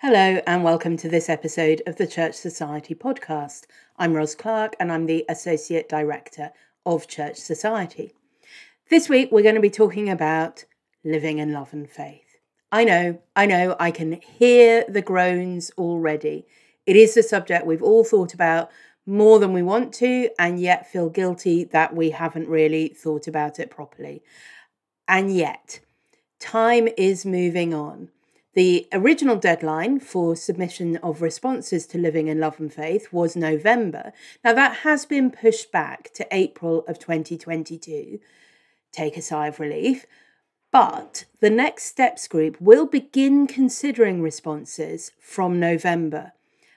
Hello, and welcome to this episode of the Church Society podcast. I'm Ros Clark, and I'm the Associate Director of Church Society. This week, we're going to be talking about living in love and faith. I know, I know, I can hear the groans already. It is the subject we've all thought about more than we want to, and yet feel guilty that we haven't really thought about it properly. And yet, time is moving on. The original deadline for submission of responses to Living in Love and Faith was November. Now, that has been pushed back to April of 2022. Take a sigh of relief. But the Next Steps group will begin considering responses from November.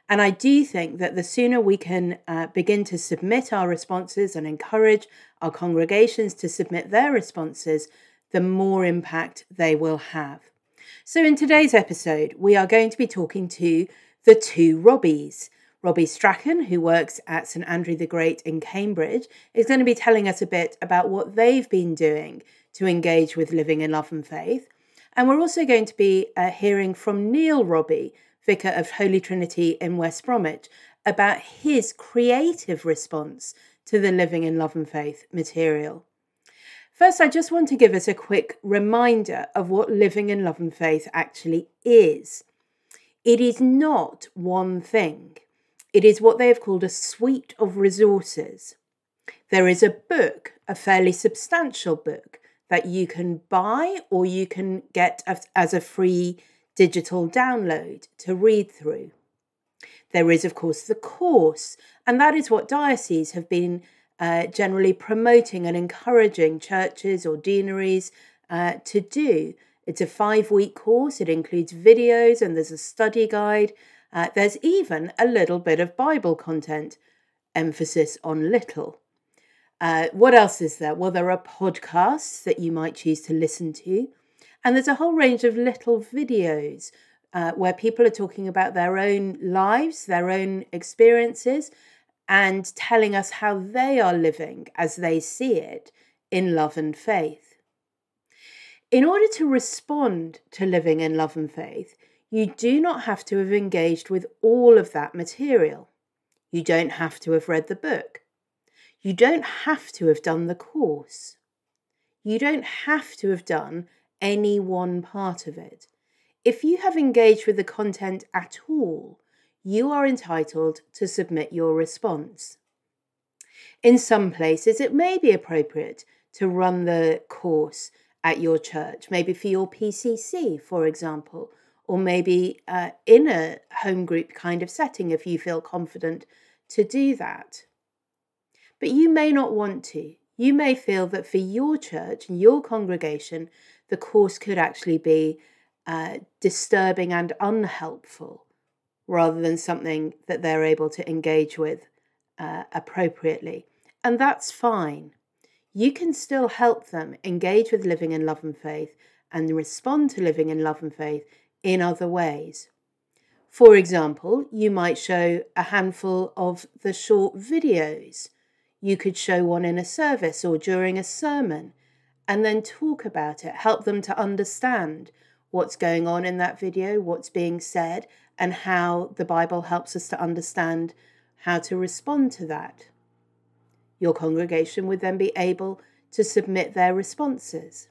And I do think that the sooner we can uh, begin to submit our responses and encourage our congregations to submit their responses, the more impact they will have. So, in today's episode, we are going to be talking to the two Robbies. Robbie Strachan, who works at St Andrew the Great in Cambridge, is going to be telling us a bit about what they've been doing to engage with living in love and faith. And we're also going to be uh, hearing from Neil Robbie, Vicar of Holy Trinity in West Bromwich, about his creative response to the Living in Love and Faith material. First, I just want to give us a quick reminder of what living in love and faith actually is. It is not one thing, it is what they have called a suite of resources. There is a book, a fairly substantial book, that you can buy or you can get as a free digital download to read through. There is, of course, the course, and that is what dioceses have been uh, generally promoting and encouraging churches or deaneries uh, to do. It's a five week course, it includes videos and there's a study guide. Uh, there's even a little bit of Bible content, emphasis on little. Uh, what else is there? Well, there are podcasts that you might choose to listen to, and there's a whole range of little videos uh, where people are talking about their own lives, their own experiences, and telling us how they are living as they see it in love and faith. In order to respond to living in love and faith, you do not have to have engaged with all of that material. You don't have to have read the book. You don't have to have done the course. You don't have to have done any one part of it. If you have engaged with the content at all, you are entitled to submit your response. In some places, it may be appropriate to run the course at your church, maybe for your PCC, for example, or maybe uh, in a home group kind of setting if you feel confident to do that. But you may not want to. You may feel that for your church and your congregation, the course could actually be uh, disturbing and unhelpful rather than something that they're able to engage with uh, appropriately. And that's fine. You can still help them engage with living in love and faith and respond to living in love and faith in other ways. For example, you might show a handful of the short videos. You could show one in a service or during a sermon and then talk about it, help them to understand what's going on in that video, what's being said, and how the Bible helps us to understand how to respond to that. Your congregation would then be able to submit their responses.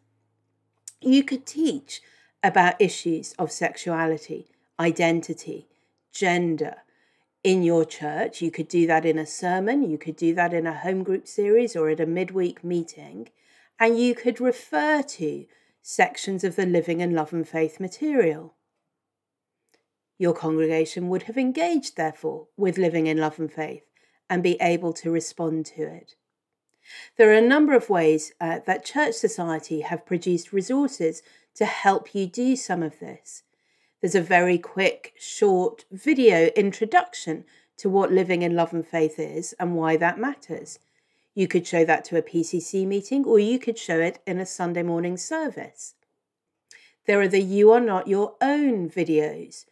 You could teach about issues of sexuality, identity, gender in your church. You could do that in a sermon, you could do that in a home group series or at a midweek meeting, and you could refer to sections of the Living and Love and Faith material. Your congregation would have engaged, therefore, with living in love and faith and be able to respond to it. There are a number of ways uh, that Church Society have produced resources to help you do some of this. there's a very quick, short video introduction to what living in love and faith is and why that matters. You could show that to a PCC meeting or you could show it in a Sunday morning service. There are the You Are Not Your Own videos,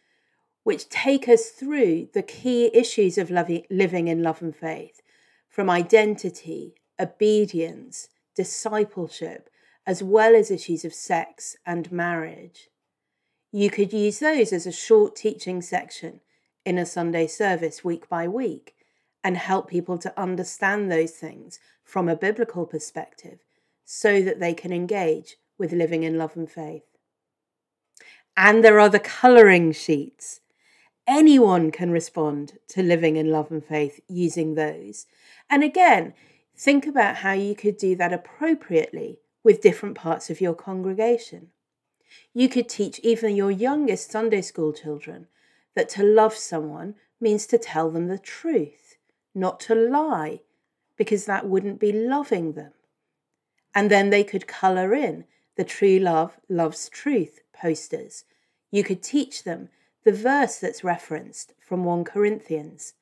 which take us through the key issues of living in love and faith from identity, obedience, discipleship, as well as issues of sex and marriage. You could use those as a short teaching section in a Sunday service week by week and help people to understand those things from a biblical perspective so that they can engage with living in love and faith. And there are the colouring sheets. Anyone can respond to living in love and faith using those. And again, think about how you could do that appropriately with different parts of your congregation. You could teach even your youngest Sunday school children that to love someone means to tell them the truth, not to lie, because that wouldn't be loving them. And then they could colour in the true love loves truth posters. You could teach them the verse that's referenced from 1 Corinthians.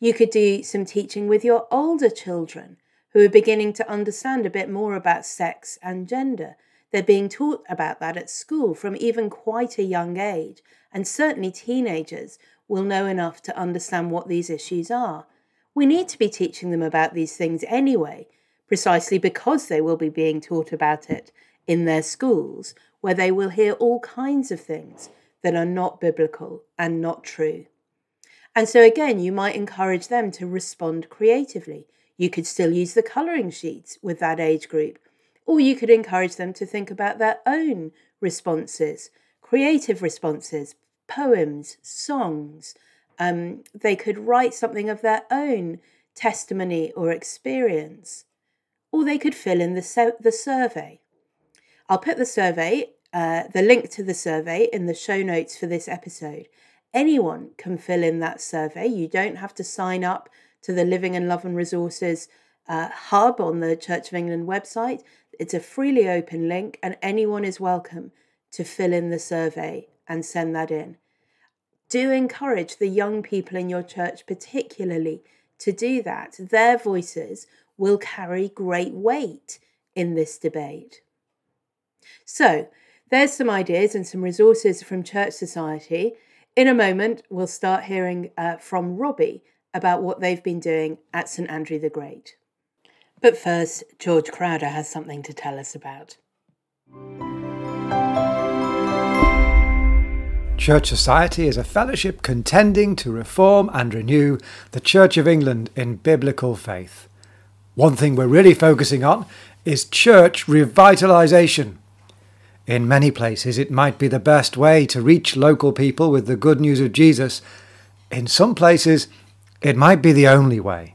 You could do some teaching with your older children who are beginning to understand a bit more about sex and gender they're being taught about that at school from even quite a young age, and certainly teenagers will know enough to understand what these issues are. We need to be teaching them about these things anyway, precisely because they will be being taught about it in their schools, where they will hear all kinds of things that are not biblical and not true. And so, again, you might encourage them to respond creatively. You could still use the colouring sheets with that age group or you could encourage them to think about their own responses, creative responses, poems, songs. Um, they could write something of their own testimony or experience, or they could fill in the, the survey. I'll put the survey, uh, the link to the survey, in the show notes for this episode. Anyone can fill in that survey. You don't have to sign up to the Living and Love and Resources uh, hub on the Church of England website. It's a freely open link, and anyone is welcome to fill in the survey and send that in. Do encourage the young people in your church, particularly, to do that. Their voices will carry great weight in this debate. So, there's some ideas and some resources from Church Society. In a moment, we'll start hearing uh, from Robbie about what they've been doing at St Andrew the Great. But first, George Crowder has something to tell us about. Church Society is a fellowship contending to reform and renew the Church of England in biblical faith. One thing we're really focusing on is church revitalisation. In many places, it might be the best way to reach local people with the good news of Jesus. In some places, it might be the only way.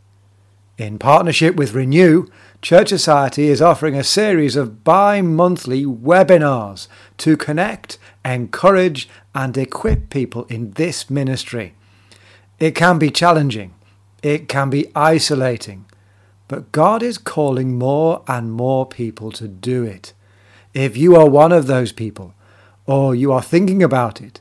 In partnership with Renew, Church Society is offering a series of bi monthly webinars to connect, encourage, and equip people in this ministry. It can be challenging, it can be isolating, but God is calling more and more people to do it. If you are one of those people, or you are thinking about it,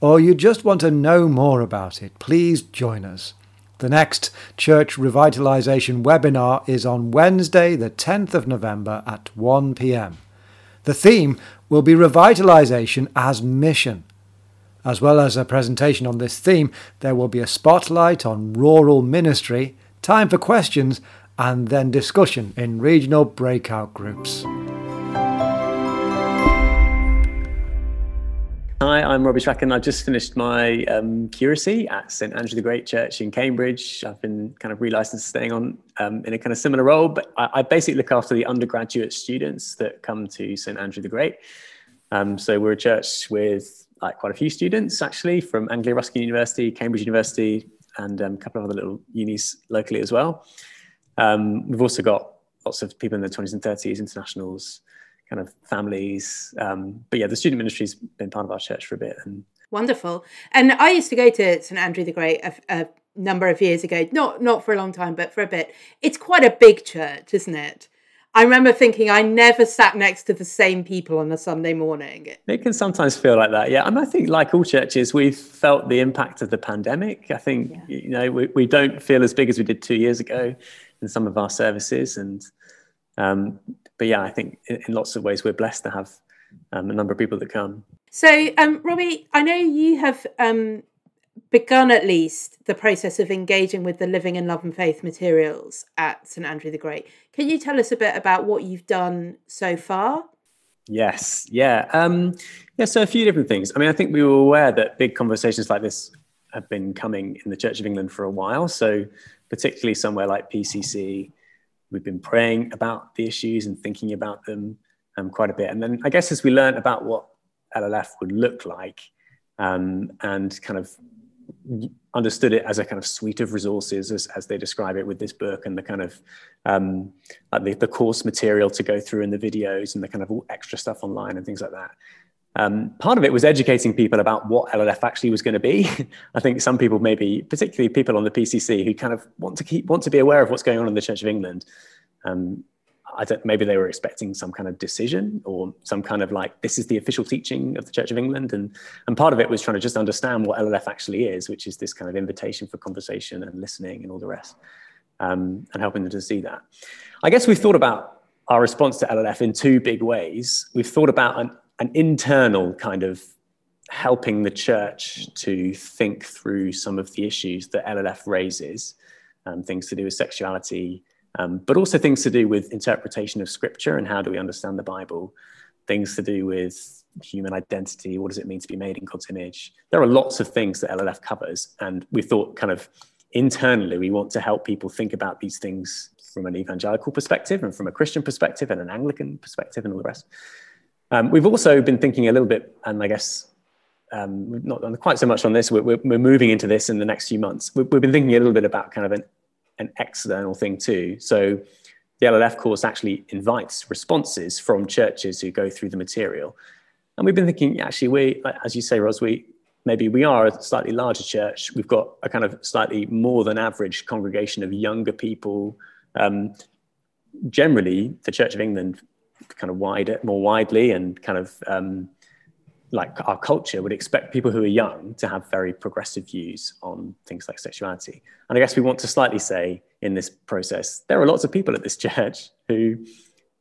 or you just want to know more about it, please join us. The next church revitalisation webinar is on Wednesday, the 10th of November at 1 pm. The theme will be revitalisation as mission. As well as a presentation on this theme, there will be a spotlight on rural ministry, time for questions, and then discussion in regional breakout groups. Hi, I'm Robbie Strachan. I've just finished my um, curacy at St Andrew the Great Church in Cambridge. I've been kind of relicensed staying on um, in a kind of similar role, but I, I, basically look after the undergraduate students that come to St Andrew the Great. Um, so we're a church with like quite a few students actually from Anglia Ruskin University, Cambridge University, and um, a couple of other little unis locally as well. Um, we've also got lots of people in their 20s and 30s, internationals, kind of families. Um, but yeah, the student ministry's been part of our church for a bit. And wonderful. And I used to go to St Andrew the Great a, a number of years ago. Not not for a long time, but for a bit. It's quite a big church, isn't it? I remember thinking I never sat next to the same people on a Sunday morning. It can sometimes feel like that, yeah. And I think, like all churches, we've felt the impact of the pandemic. I think, yeah. you know, we, we don't feel as big as we did two years ago in some of our services. And, um, but yeah, I think in, in lots of ways we're blessed to have um, a number of people that come. So, um, Robbie, I know you have um, begun at least the process of engaging with the Living in Love and Faith materials at St Andrew the Great. Can you tell us a bit about what you've done so far? Yes, yeah, um, yeah. So a few different things. I mean, I think we were aware that big conversations like this have been coming in the Church of England for a while. So particularly somewhere like PCC, we've been praying about the issues and thinking about them um, quite a bit. And then I guess as we learned about what LLF would look like um, and kind of understood it as a kind of suite of resources as, as they describe it with this book and the kind of um, like the, the course material to go through and the videos and the kind of all extra stuff online and things like that. Um, part of it was educating people about what LLF actually was going to be. I think some people, maybe particularly people on the PCC, who kind of want to keep want to be aware of what's going on in the Church of England, um, I don't, maybe they were expecting some kind of decision or some kind of like, this is the official teaching of the Church of England. And, and part of it was trying to just understand what LLF actually is, which is this kind of invitation for conversation and listening and all the rest, um, and helping them to see that. I guess we've thought about our response to LLF in two big ways. We've thought about an, an internal kind of helping the church to think through some of the issues that LLF raises, um, things to do with sexuality, um, but also things to do with interpretation of scripture and how do we understand the Bible, things to do with human identity, what does it mean to be made in God's image. There are lots of things that LLF covers, and we thought kind of internally we want to help people think about these things from an evangelical perspective and from a Christian perspective and an Anglican perspective and all the rest. Um, we've also been thinking a little bit, and I guess um, we've not quite so much on this. We're, we're, we're, moving into this in the next few months. We've, we've been thinking a little bit about kind of an an external thing too. So the LLF course actually invites responses from churches who go through the material. And we've been thinking, actually, we, as you say, Ros, we maybe we are a slightly larger church. We've got a kind of slightly more than average congregation of younger people. Um, generally, the Church of England, kind of wider, more widely, and kind of um, like our culture would expect people who are young to have very progressive views on things like sexuality. And I guess we want to slightly say in this process, there are lots of people at this church who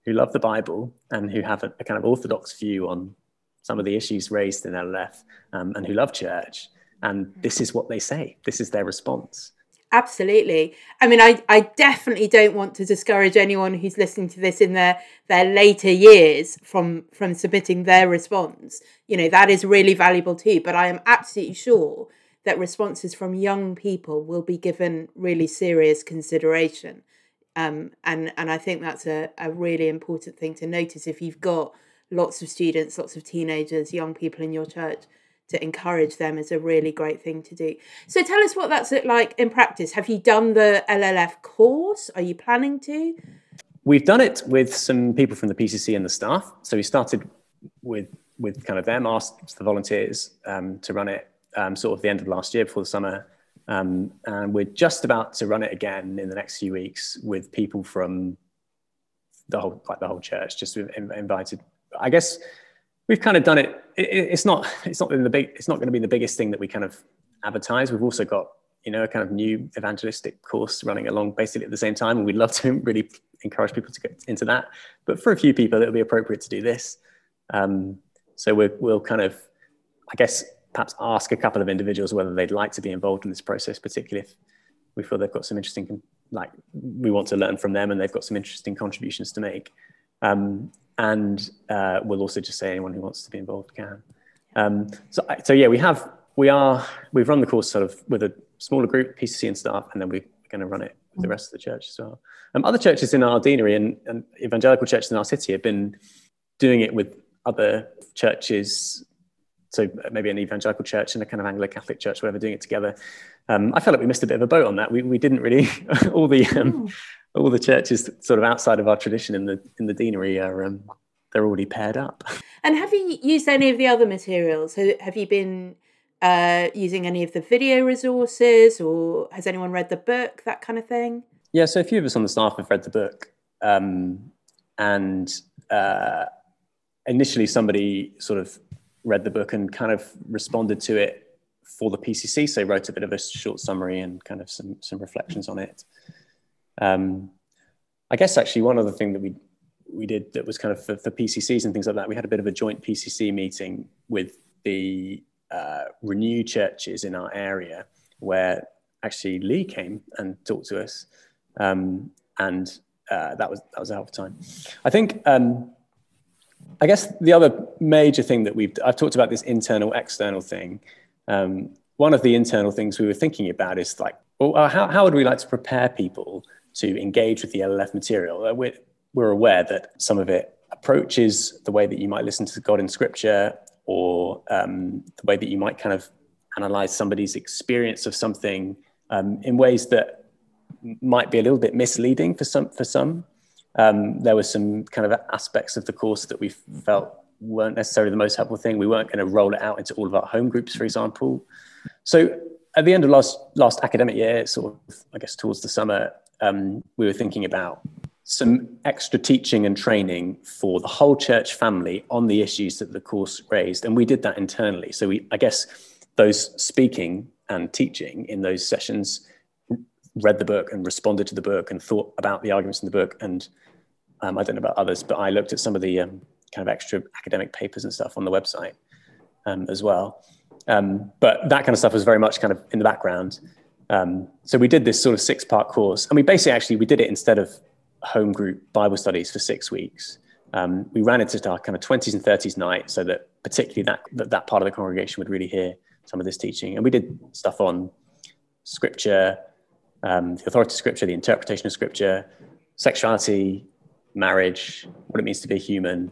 who love the Bible and who have a, a kind of orthodox view on some of the issues raised in LLF um, and who love church. And this is what they say. This is their response. Absolutely. I mean, I, I definitely don't want to discourage anyone who's listening to this in their, their later years from, from submitting their response. You know, that is really valuable too. But I am absolutely sure that responses from young people will be given really serious consideration. Um, and, and I think that's a, a really important thing to notice if you've got lots of students, lots of teenagers, young people in your church to encourage them is a really great thing to do. So tell us what that's like in practice. Have you done the LLF course? Are you planning to? We've done it with some people from the PCC and the staff. So we started with with kind of them, asked the volunteers um, to run it um, sort of the end of last year before the summer. Um, and we're just about to run it again in the next few weeks with people from the whole like the whole church, just invited. I guess we've kind of done it. It. It's not it's not been the big it's not going to be the biggest thing that we kind of advertise. We've also got you know a kind of new evangelistic course running along basically at the same time, and we'd love to really encourage people to get into that. But for a few people, it'll be appropriate to do this. Um, so we will kind of, I guess, perhaps ask a couple of individuals whether they'd like to be involved in this process, particularly if we feel they've got some interesting, like we want to learn from them and they've got some interesting contributions to make. Um, and uh, we'll also just say anyone who wants to be involved can. Um, so, so yeah, we have we are we've run the course sort of with a smaller group, PCC and staff, and then we're going to run it with the rest of the church as well. Um, other churches in our deanery and, and evangelical churches in our city have been doing it with other churches. So maybe an evangelical church and a kind of Anglo Catholic church, whatever, doing it together. Um, I felt like we missed a bit of a boat on that. We, we didn't really all the um, all the churches sort of outside of our tradition in the in the deanery are um, they're already paired up. And have you used any of the other materials? Have you been uh, using any of the video resources, or has anyone read the book? That kind of thing. Yeah, so a few of us on the staff have read the book. Um, and uh, initially somebody sort of read the book and kind of responded to it for the PCC. So wrote a bit of a short summary and kind of some some reflections on it. Um, I guess actually one other thing that we we did that was kind of for, for, PCCs and things like that. We had a bit of a joint PCC meeting with the uh, Renew churches in our area, where actually Lee came and talked to us, um, and uh, that was that was a helpful time. I think. Um, I guess the other major thing that we've I've talked about this internal external thing. Um, one of the internal things we were thinking about is like, well, how, how would we like to prepare people to engage with the LLF material? Uh, we're, we're aware that some of it approaches the way that you might listen to God in Scripture, or um, the way that you might kind of analyze somebody's experience of something um, in ways that might be a little bit misleading for some. For some, um, there were some kind of aspects of the course that we felt weren't necessarily the most helpful thing. We weren't going to roll it out into all of our home groups, for example. So at the end of last last academic year, sort of I guess towards the summer, um, we were thinking about some extra teaching and training for the whole church family on the issues that the course raised, and we did that internally. So we, I guess, those speaking and teaching in those sessions read the book and responded to the book and thought about the arguments in the book. And um, I don't know about others, but I looked at some of the um, kind of extra academic papers and stuff on the website um, as well. Um, but that kind of stuff was very much kind of in the background. Um, so we did this sort of six part course and we basically actually, we did it instead of home group Bible studies for six weeks. Um, we ran it into our kind of 20s and 30s night so that particularly that, that, that part of the congregation would really hear some of this teaching. And we did stuff on scripture, um, the authority of scripture, the interpretation of scripture, sexuality, marriage, what it means to be human,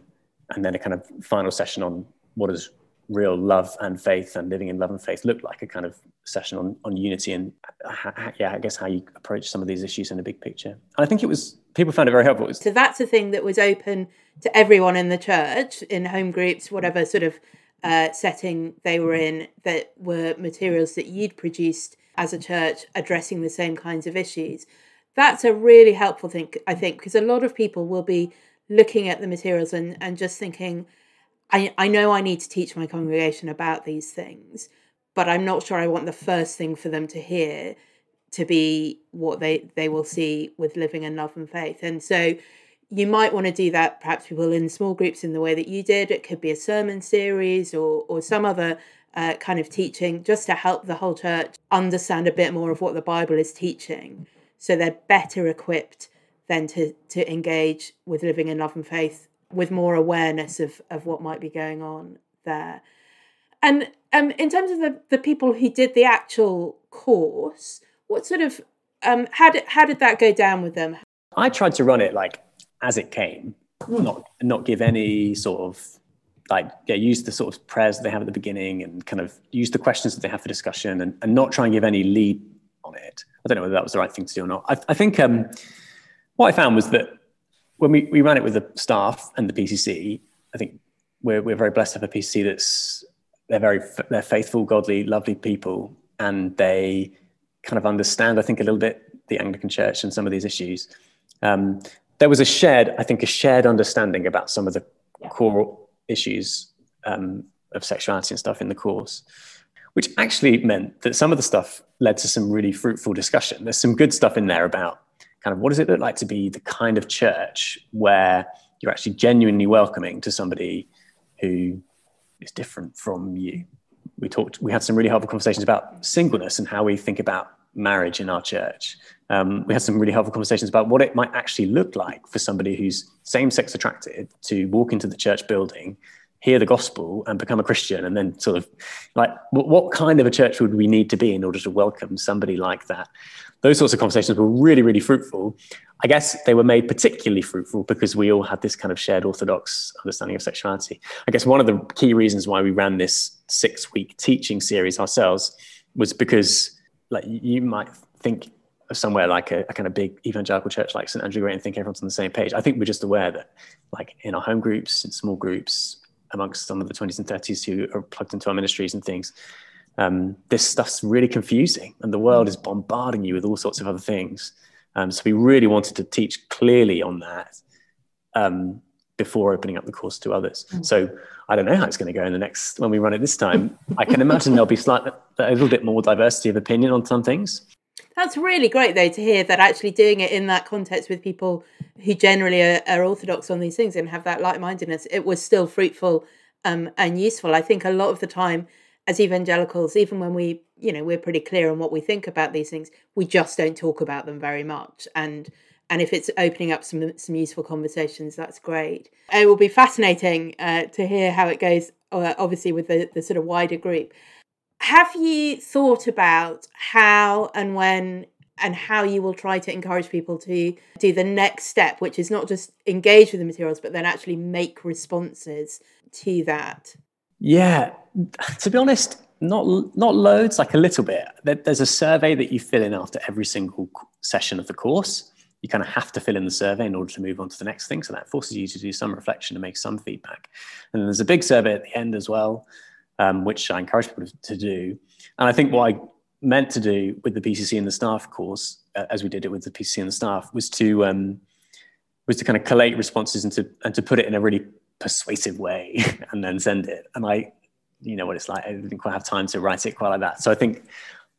and then a kind of final session on what does real love and faith and living in love and faith look like a kind of session on, on unity and yeah i guess how you approach some of these issues in a big picture. And i think it was people found it very helpful. So that's a thing that was open to everyone in the church in home groups whatever sort of uh, setting they were in that were materials that you'd produced as a church addressing the same kinds of issues. That's a really helpful thing i think because a lot of people will be looking at the materials and, and just thinking, I, I know I need to teach my congregation about these things, but I'm not sure I want the first thing for them to hear to be what they, they will see with living in love and faith. And so you might want to do that, perhaps people in small groups in the way that you did. It could be a sermon series or, or some other uh, kind of teaching just to help the whole church understand a bit more of what the Bible is teaching so they're better equipped then to to engage with living in love and faith with more awareness of of what might be going on there. And um, in terms of the, the people who did the actual course, what sort of um, how did how did that go down with them? I tried to run it like as it came, not not give any sort of like yeah, use the sort of prayers that they have at the beginning and kind of use the questions that they have for discussion and, and not try and give any lead on it. I don't know whether that was the right thing to do or not. I, I think um, what I found was that when we, we ran it with the staff and the PCC, I think we're, we're very blessed to have a PCC that's they're very they're faithful, godly, lovely people, and they kind of understand, I think, a little bit the Anglican Church and some of these issues. Um, there was a shared, I think, a shared understanding about some of the core issues um, of sexuality and stuff in the course, which actually meant that some of the stuff led to some really fruitful discussion. There's some good stuff in there about kind of what does it look like to be the kind of church where you're actually genuinely welcoming to somebody who is different from you. We talked, we had some really helpful conversations about singleness and how we think about marriage in our church. Um, we had some really helpful conversations about what it might actually look like for somebody who's same sex attracted to walk into the church building, hear the gospel, and become a Christian. And then, sort of, like, what, what kind of a church would we need to be in order to welcome somebody like that? Those sorts of conversations were really, really fruitful. I guess they were made particularly fruitful because we all had this kind of shared orthodox understanding of sexuality. I guess one of the key reasons why we ran this six week teaching series ourselves was because, like, you might think of somewhere like a, a, kind of big evangelical church like St. Andrew Great and think everyone's on the same page. I think we're just aware that, like, in our home groups, in small groups, amongst some of the 20s and 30s who are plugged into our ministries and things, um, this stuff's really confusing and the world is bombarding you with all sorts of other things. Um, so we really wanted to teach clearly on that um, before opening up the course to others. Mm. So I don't know how it's going to go in the next when we run it this time. I can imagine there'll be slightly a little bit more diversity of opinion on some things. That's really great though to hear that actually doing it in that context with people who generally are, are orthodox on these things and have that like-mindedness, it was still fruitful um, and useful. I think a lot of the time as evangelicals, even when we, you know, we're pretty clear on what we think about these things, we just don't talk about them very much. And and if it's opening up some some useful conversations, that's great. It will be fascinating uh, to hear how it goes. Uh, obviously, with the the sort of wider group. Have you thought about how and when and how you will try to encourage people to do the next step, which is not just engage with the materials, but then actually make responses to that? Yeah, to be honest, not not loads, like a little bit. There's a survey that you fill in after every single session of the course you kind of have to fill in the survey in order to move on to the next thing. So that forces you to do some reflection and make some feedback. And there's a big survey at the end as well, um, which I encourage people to do. And I think what I meant to do with the PCC and the staff course, uh, as we did it with the PCC and the staff, was to um, was to kind of collate responses and to and to put it in a really persuasive way and then send it. And I, you know what it's like. I didn't quite have time to write it quite like that. So I think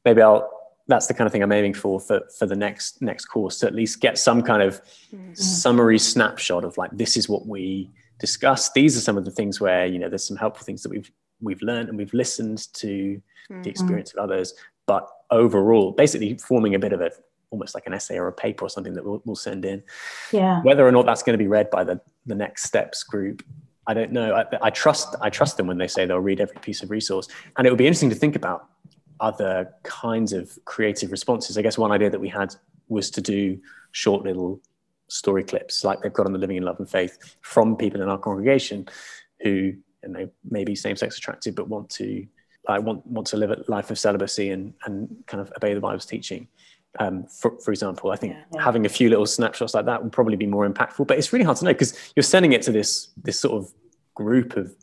maybe I'll that's the kind of thing I'm aiming for for for the next next course to at least get some kind of mm-hmm. summary snapshot of like this is what we discussed. These are some of the things where you know there's some helpful things that we've we've learned and we've listened to mm-hmm. the experience of others. But overall, basically forming a bit of a almost like an essay or a paper or something that we'll, we'll send in. Yeah. Whether or not that's going to be read by the the next steps group I don't know. I, I, trust I trust them when they say they'll read every piece of resource, and it would be interesting to think about other kinds of creative responses. I guess one idea that we had was to do short little story clips like they've got on the Living in Love and Faith from people in our congregation who you know maybe same-sex attracted but want to like want want to live a life of celibacy and and kind of obey the Bible's teaching. Um, for, for example, I think yeah, having a few little snapshots like that would probably be more impactful. But it's really hard to know because you're sending it to this this sort of group of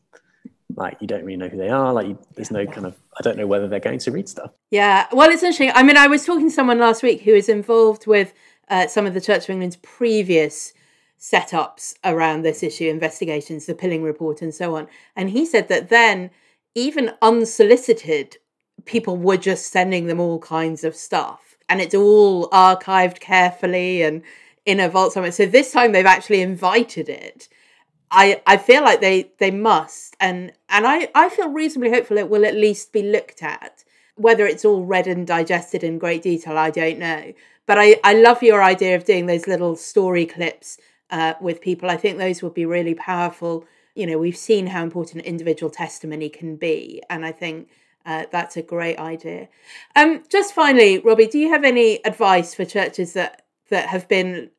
like you don't really know who they are like you, there's no kind of i don't know whether they're going to read stuff. Yeah well it's interesting. I mean i was talking to someone last week who is involved with uh, some of the church of england's previous setups around this issue investigations the pilling report and so on. And he said that then even unsolicited people were just sending them all kinds of stuff and it's all archived carefully and in a vault somewhere. So this time they've actually invited it. I, I feel like they they must. And and I, I feel reasonably hopeful it will at least be looked at. Whether it's all read and digested in great detail I don't know. But I, I love your idea of doing those little story clips uh, with people. I think those would be really powerful. You know we've seen how important individual testimony can be. And I think uh, that's a great idea um just finally Robbie do you have any advice for churches that that have been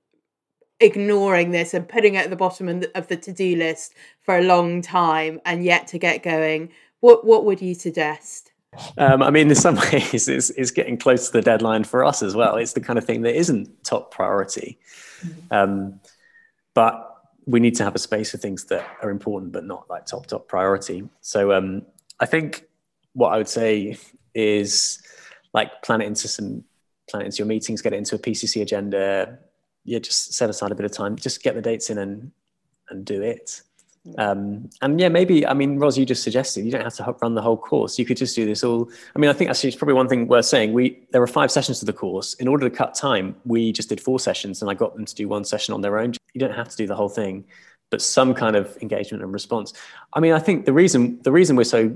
ignoring this and putting it at the bottom of the to-do list for a long time and yet to get going what what would you suggest um, I mean, in some ways, it's, it's, getting close to the deadline for us as well. It's the kind of thing that isn't top priority. Mm-hmm. Um, but we need to have a space for things that are important, but not like top, top priority. So um, I think what I would say is like plan it into some, plan it into your meetings, get it into a PCC agenda, yeah, just set aside a bit of time, just get the dates in and and do it. Um, and yeah, maybe I mean, Ros, you just suggested you don't have to run the whole course. You could just do this all. I mean, I think actually it's probably one thing worth saying. We there were five sessions to the course. In order to cut time, we just did four sessions, and I got them to do one session on their own. You don't have to do the whole thing, but some kind of engagement and response. I mean, I think the reason the reason we're so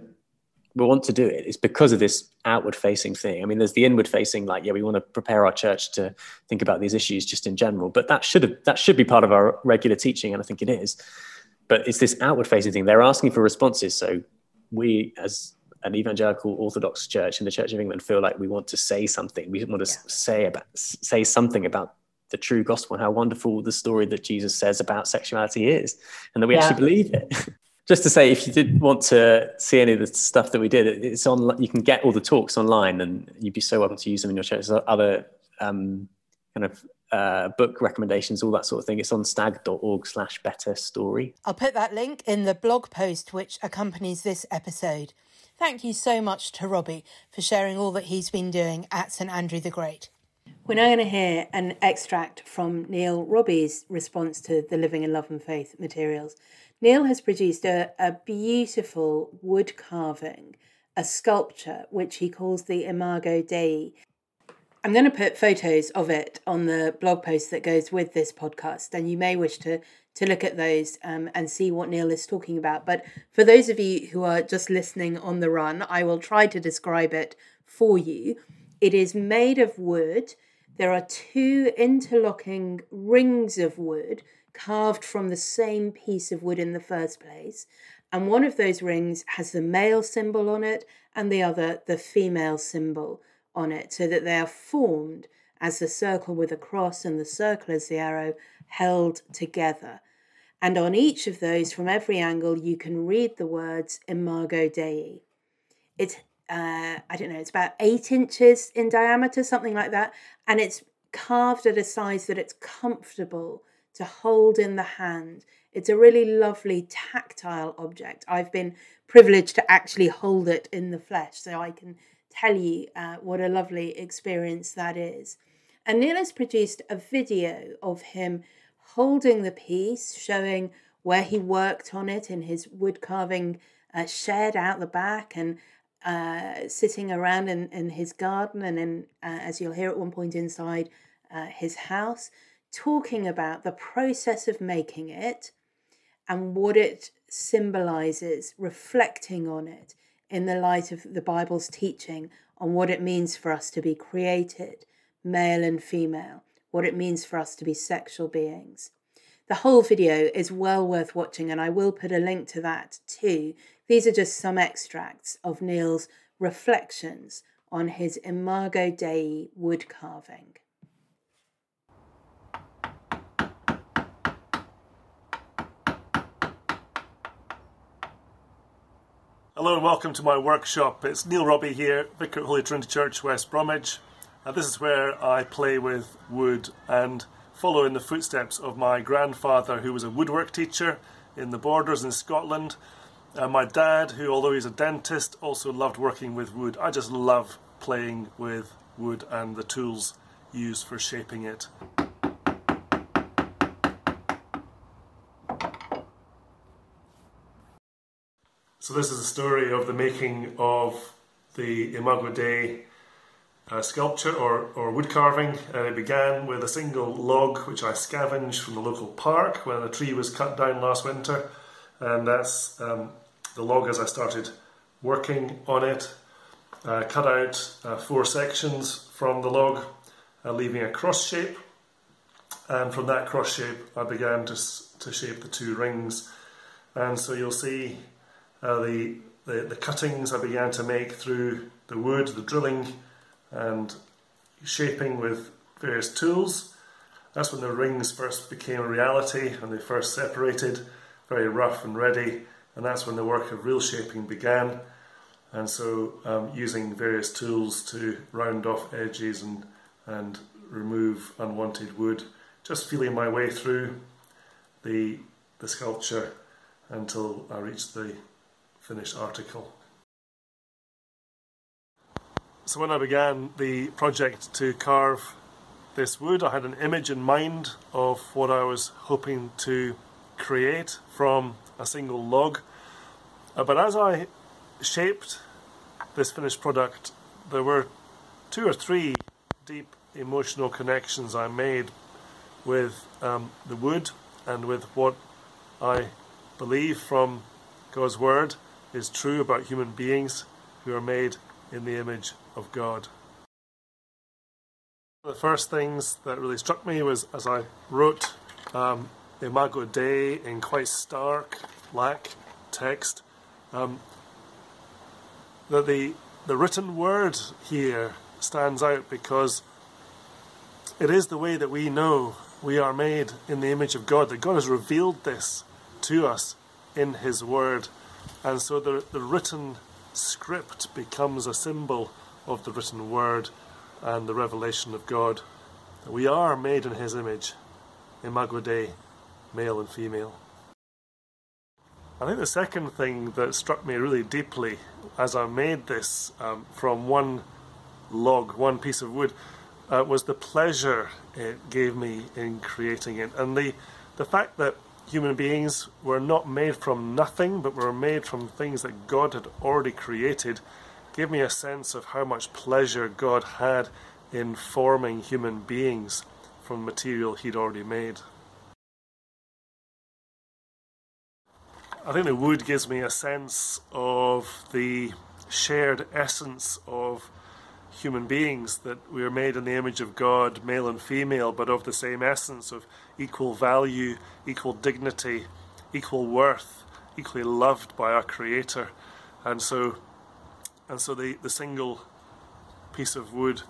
we want to do it. it is because of this outward facing thing. I mean, there's the inward facing, like, yeah, we want to prepare our church to think about these issues just in general, but that should have, that should be part of our regular teaching. And I think it is, but it's this outward facing thing. They're asking for responses. So we, as an evangelical Orthodox church in the Church of England, feel like we want to say something. We want to yeah. say about, say something about the true gospel and how wonderful the story that Jesus says about sexuality is, and that we yeah. actually believe it. just to say, if you did want to see any of the stuff that we did, it's on. You can get all the talks online, and you'd be so welcome to use them in your church. There's other um, kind of uh, book recommendations, all that sort of thing. It's on stag.org slash better story. I'll put that link in the blog post which accompanies this episode. Thank you so much to Robbie for sharing all that he's been doing at St Andrew the Great. We're now going to hear an extract from Neil Robbie's response to the Living in Love and Faith materials. Neil has produced a, a beautiful wood carving, a sculpture, which he calls the Imago Dei. I'm going to put photos of it on the blog post that goes with this podcast, and you may wish to to look at those um, and see what Neil is talking about. But for those of you who are just listening on the run, I will try to describe it for you. It is made of wood. There are two interlocking rings of wood carved from the same piece of wood in the first place. And one of those rings has the male symbol on it, and the other the female symbol on it, so that they are formed as the circle with a cross and the circle as the arrow held together. And on each of those, from every angle, you can read the words Imago Dei. It's, uh, I don't know, it's about eight inches in diameter, something like that. And it's carved at a size that it's comfortable to hold in the hand. It's a really lovely tactile object. I've been privileged to actually hold it in the flesh, so I can tell you uh, what a lovely experience that is. And Neil has produced a video of him holding the piece, showing where he worked on it in his wood carving uh, shed out the back and uh, sitting around in, in his garden and in, uh, as you'll hear at one point inside uh, his house, talking about the process of making it and what it symbolizes, reflecting on it in the light of the Bible's teaching on what it means for us to be created, male and female, what it means for us to be sexual beings. The whole video is well worth watching, and I will put a link to that too. These are just some extracts of Neil's reflections on his Imago Dei wood carving. Hello and welcome to my workshop. It's Neil Robbie here, Vicar at Holy Trinity Church, West Bromwich. And this is where I play with wood and follow in the footsteps of my grandfather, who was a woodwork teacher in the borders in Scotland. And my dad, who, although he's a dentist, also loved working with wood. I just love playing with wood and the tools used for shaping it. So this is a story of the making of the Imago Dei uh, sculpture or, or wood carving. And it began with a single log which I scavenged from the local park when a tree was cut down last winter. And that's um, the log as I started working on it. Uh, cut out uh, four sections from the log, uh, leaving a cross shape. And from that cross shape, I began to, to shape the two rings. And so you'll see uh, the, the, the cuttings I began to make through the wood, the drilling and shaping with various tools. That's when the rings first became a reality and they first separated, very rough and ready, and that's when the work of real shaping began. And so, um, using various tools to round off edges and, and remove unwanted wood, just feeling my way through the, the sculpture until I reached the finished article. So when I began the project to carve this wood, I had an image in mind of what I was hoping to create from a single log. Uh, but as I shaped this finished product, there were two or three deep emotional connections I made with um, the wood and with what I believe from God's Word is true about human beings who are made in the image of God. One of The first things that really struck me was as I wrote um, Imago Dei in quite stark black text, um, that the, the written word here stands out because it is the way that we know we are made in the image of God, that God has revealed this to us in His Word. And so the, the written script becomes a symbol of the written word and the revelation of God. We are made in His image, imago Dei, male and female. I think the second thing that struck me really deeply as I made this um, from one log, one piece of wood, uh, was the pleasure it gave me in creating it, and the the fact that human beings were not made from nothing, but were made from things that God had already created, gave me a sense of how much pleasure God had in forming human beings from material He'd already made. I think the wood gives me a sense of the shared essence of human beings, that we are made in the image of God, male and female, but of the same essence of equal value, equal dignity, equal worth, equally loved by our Creator. And so, and so the, the single piece of wood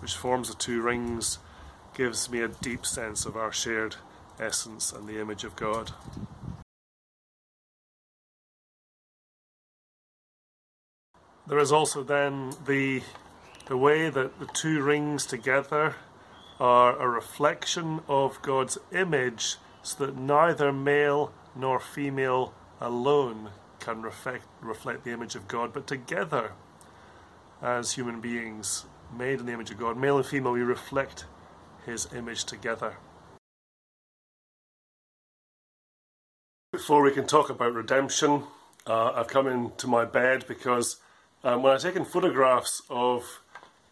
which forms the two rings gives me a deep sense of our shared essence and the image of God. There is also then the the way that the two rings together are a reflection of God's image, so that neither male nor female alone can reflect, reflect the image of God, but together as human beings made in the image of God, male and female, we reflect His image together. Before we can talk about redemption, uh, I've come into my bed because um, when I've taken photographs of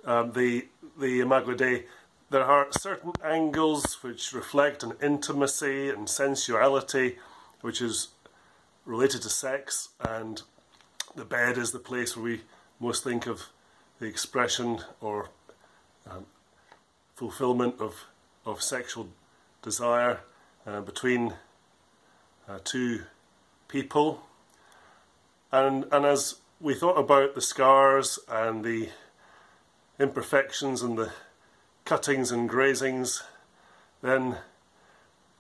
um, the the Imago Dei, there are certain angles which reflect an intimacy and sensuality, which is related to sex, and the bed is the place where we most think of the expression or um, fulfillment of of sexual desire uh, between uh, two people, and and as we thought about the scars and the imperfections and the cuttings and grazings, then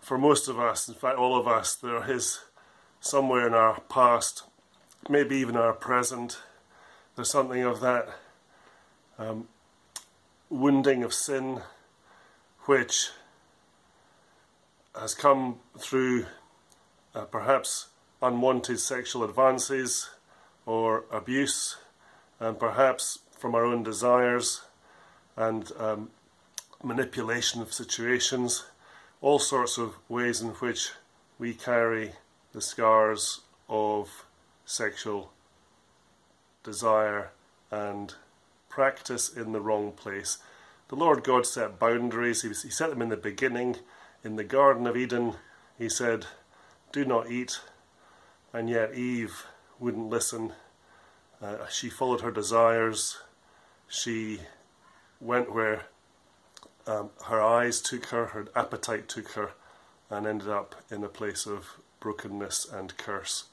for most of us, in fact all of us, there is somewhere in our past, maybe even our present, there's something of that um, wounding of sin which has come through uh, perhaps unwanted sexual advances or abuse, and perhaps from our own desires and um, manipulation of situations, all sorts of ways in which we carry the scars of sexual desire and practice in the wrong place. The Lord God set boundaries, He, he set them in the beginning. In the Garden of Eden, He said, Do not eat, and yet Eve wouldn't listen. Uh, she followed her desires she went where um, her eyes took her, her appetite took her, and ended up in a place of brokenness and curse.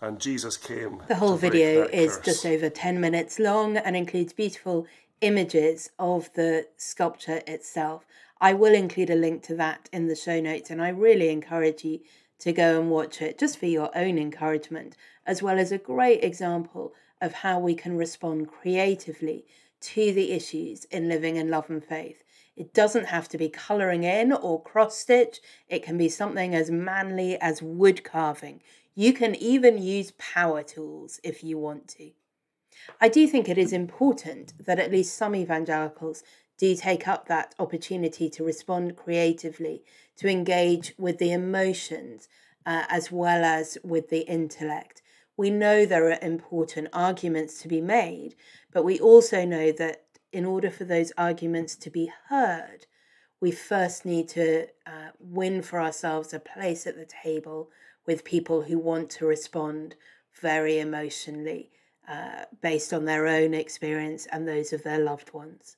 And Jesus came. The whole video is curse. just over 10 minutes long and includes beautiful images of the sculpture itself. I will include a link to that in the show notes, and I really encourage you to go and watch it just for your own encouragement, as well as a great example of how we can respond creatively to the issues in living in love and faith. It doesn't have to be colouring in or cross stitch, it can be something as manly as wood carving. You can even use power tools if you want to. I do think it is important that at least some evangelicals do take up that opportunity to respond creatively, to engage with the emotions uh, as well as with the intellect. We know there are important arguments to be made, but we also know that in order for those arguments to be heard, we first need to uh, win for ourselves a place at the table with people who want to respond very emotionally uh, based on their own experience and those of their loved ones.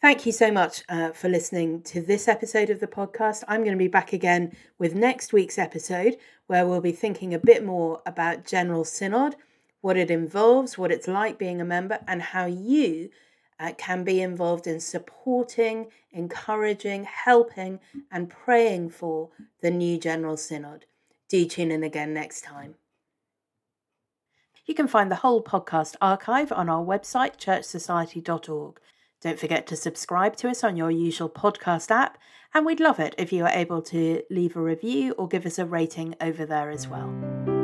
Thank you so much uh, for listening to this episode of the podcast. I'm going to be back again with next week's episode, where we'll be thinking a bit more about General Synod, what it involves, what it's like being a member, and how you uh, can be involved in supporting, encouraging, helping, and praying for the new General Synod. Do tune in again next time. You can find the whole podcast archive on our website, churchsociety.org. Don't forget to subscribe to us on your usual podcast app, and we'd love it if you are able to leave a review or give us a rating over there as well.